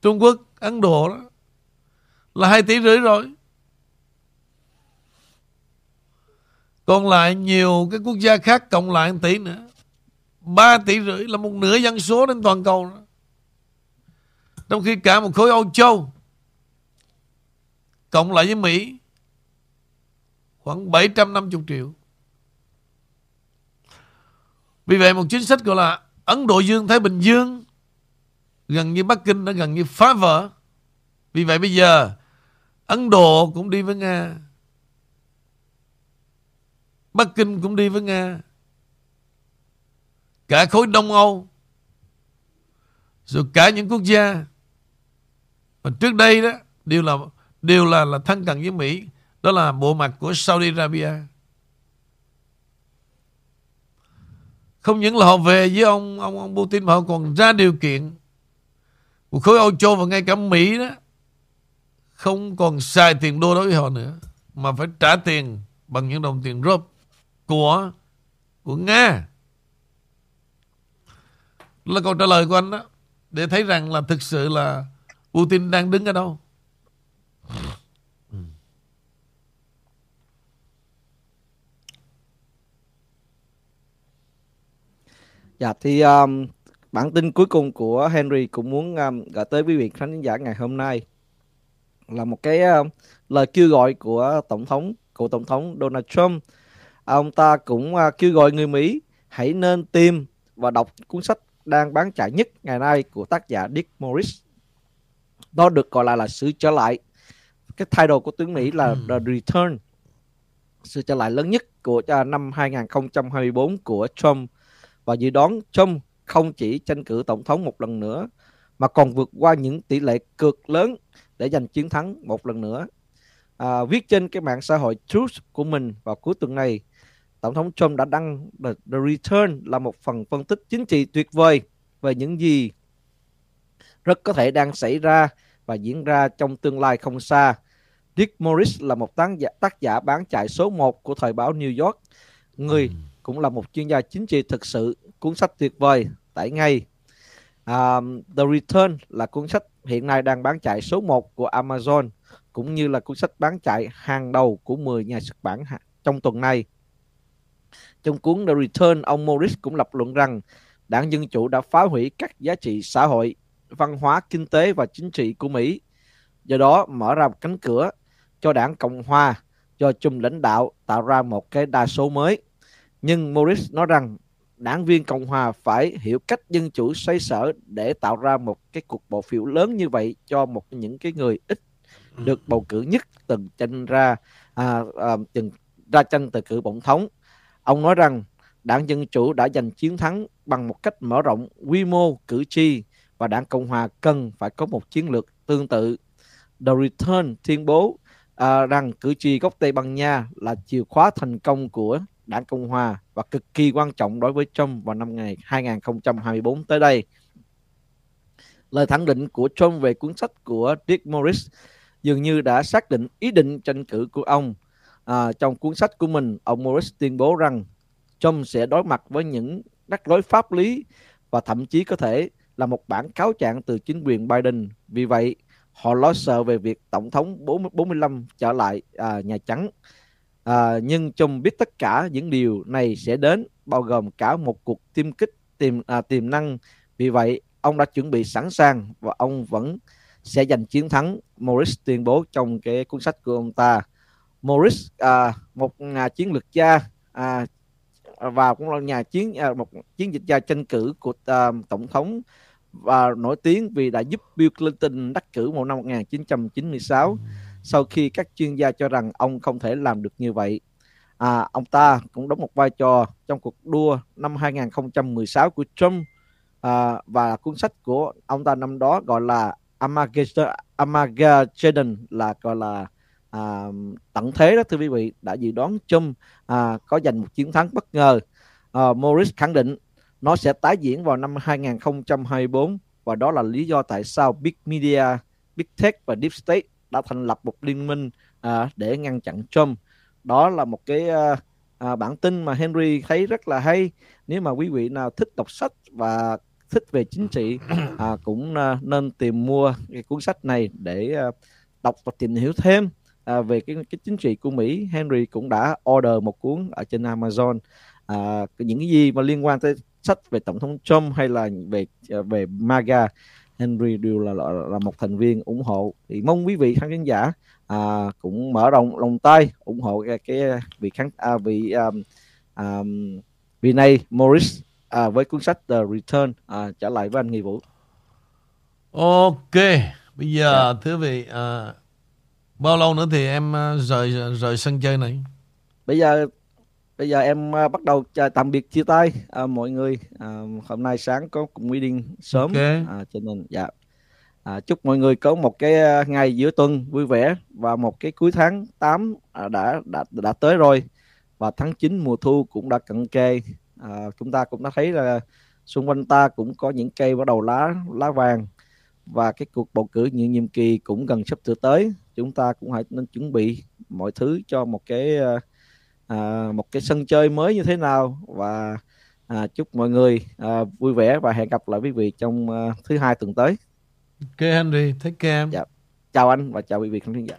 Trung Quốc, Ấn Độ đó là 2 tỷ rưỡi rồi. Còn lại nhiều cái quốc gia khác cộng lại 1 tỷ nữa 3 tỷ rưỡi là một nửa dân số trên toàn cầu đó. Trong khi cả một khối Âu Châu Cộng lại với Mỹ Khoảng 750 triệu Vì vậy một chính sách gọi là Ấn Độ Dương, Thái Bình Dương, Gần như Bắc Kinh đã gần như phá vỡ Vì vậy bây giờ, Ấn Độ cũng đi với Nga Bắc Kinh cũng đi với Nga. Cả khối Đông Âu. Rồi cả những quốc gia mà trước đây đó, đều là đều là là thân cận với Mỹ. Đó là bộ mặt của Saudi Arabia. Không những là họ về với ông ông ông Putin, mà họ còn ra điều kiện. Của khối Âu Châu và ngay cả Mỹ đó, không còn xài tiền đô đối với họ nữa, mà phải trả tiền bằng những đồng tiền rúp của của Nga. Là câu trả lời của anh đó, để thấy rằng là thực sự là Putin đang đứng ở đâu. Dạ thì um, bản tin cuối cùng của Henry cũng muốn um, gửi tới quý vị khán giả ngày hôm nay là một cái um, lời kêu gọi của tổng thống của tổng thống Donald Trump ông ta cũng uh, kêu gọi người Mỹ hãy nên tìm và đọc cuốn sách đang bán chạy nhất ngày nay của tác giả Dick Morris. Nó được gọi là là sự trở lại. Cái title của tiếng Mỹ là The Return. Sự trở lại lớn nhất của uh, năm 2024 của Trump và dự đoán Trump không chỉ tranh cử tổng thống một lần nữa mà còn vượt qua những tỷ lệ cực lớn để giành chiến thắng một lần nữa. À, viết trên cái mạng xã hội Truth của mình vào cuối tuần này, Tổng thống Trump đã đăng The, The Return là một phần phân tích chính trị tuyệt vời về những gì rất có thể đang xảy ra và diễn ra trong tương lai không xa. Dick Morris là một tác giả, tác giả bán chạy số 1 của thời báo New York. Người ừ cũng là một chuyên gia chính trị thực sự. Cuốn sách tuyệt vời, tải ngay. Um, The Return là cuốn sách hiện nay đang bán chạy số 1 của Amazon cũng như là cuốn sách bán chạy hàng đầu của 10 nhà xuất bản trong tuần này. Trong cuốn The Return, ông Morris cũng lập luận rằng đảng Dân Chủ đã phá hủy các giá trị xã hội, văn hóa, kinh tế và chính trị của Mỹ. Do đó mở ra một cánh cửa cho đảng Cộng Hòa do chùm lãnh đạo tạo ra một cái đa số mới. Nhưng Morris nói rằng đảng viên Cộng Hòa phải hiểu cách dân chủ xoay sở để tạo ra một cái cuộc bầu phiếu lớn như vậy cho một những cái người ít được bầu cử nhất từng tranh ra à, à, từng ra tranh từ cử tổng thống. Ông nói rằng đảng Dân Chủ đã giành chiến thắng bằng một cách mở rộng quy mô cử tri và đảng Cộng Hòa cần phải có một chiến lược tương tự. The Return tuyên bố à, rằng cử tri gốc Tây Ban Nha là chìa khóa thành công của đảng Cộng Hòa và cực kỳ quan trọng đối với Trump vào năm ngày 2024 tới đây. Lời khẳng định của Trump về cuốn sách của Dick Morris dường như đã xác định ý định tranh cử của ông. À, trong cuốn sách của mình, ông Morris tuyên bố rằng Trump sẽ đối mặt với những rắc rối pháp lý và thậm chí có thể là một bản cáo trạng từ chính quyền Biden. Vì vậy, họ lo sợ về việc Tổng thống 45 trở lại à, Nhà Trắng. À, nhưng chồng biết tất cả những điều này sẽ đến, bao gồm cả một cuộc tiêm kích tiềm à, tiềm năng. Vì vậy, ông đã chuẩn bị sẵn sàng và ông vẫn sẽ giành chiến thắng. Morris tuyên bố trong cái cuốn sách của ông ta. Morris à, một nhà chiến lược gia à, và cũng là nhà chiến à, một chiến dịch gia tranh cử của à, tổng thống và nổi tiếng vì đã giúp Bill Clinton đắc cử vào năm 1996 sau khi các chuyên gia cho rằng ông không thể làm được như vậy. À, ông ta cũng đóng một vai trò trong cuộc đua năm 2016 của Trump à, và cuốn sách của ông ta năm đó gọi là Armageddon là gọi là à, tận thế đó thưa quý vị đã dự đoán Trump à, có giành một chiến thắng bất ngờ. À, Morris khẳng định nó sẽ tái diễn vào năm 2024 và đó là lý do tại sao Big Media, Big Tech và Deep State đã thành lập một liên minh à, để ngăn chặn Trump. Đó là một cái à, à, bản tin mà Henry thấy rất là hay. Nếu mà quý vị nào thích đọc sách và thích về chính trị à, cũng à, nên tìm mua cái cuốn sách này để à, đọc và tìm hiểu thêm à, về cái cái chính trị của Mỹ. Henry cũng đã order một cuốn ở trên Amazon à, những cái gì mà liên quan tới sách về tổng thống Trump hay là về à, về MAGA Henry đều là, là là một thành viên ủng hộ thì mong quý vị khán giả à, cũng mở rộng lòng tay ủng hộ cái, cái vị khán à, vị um, um, vị này Morris à, với cuốn sách The Return à, trở lại với anh Nghi Vũ. Ok, bây giờ yeah. thưa vị à, bao lâu nữa thì em à, rời rời sân chơi này? Bây giờ bây giờ em uh, bắt đầu chào tạm biệt chia tay uh, mọi người. Uh, hôm nay sáng có cùng meeting sớm. Okay. uh, cho nên dạ. Uh, chúc mọi người có một cái uh, ngày giữa tuần vui vẻ và một cái cuối tháng 8 uh, đã đã đã tới rồi. Và tháng 9 mùa thu cũng đã cận kề. Uh, chúng ta cũng đã thấy là xung quanh ta cũng có những cây bắt đầu lá lá vàng. Và cái cuộc bầu cử những nhiệm kỳ cũng gần sắp sửa tới. Chúng ta cũng hãy nên chuẩn bị mọi thứ cho một cái uh, à, một cái sân chơi mới như thế nào và à, chúc mọi người à, vui vẻ và hẹn gặp lại quý vị trong uh, thứ hai tuần tới. Ok Henry, take care. Dạ. Chào anh và chào quý vị khán giả.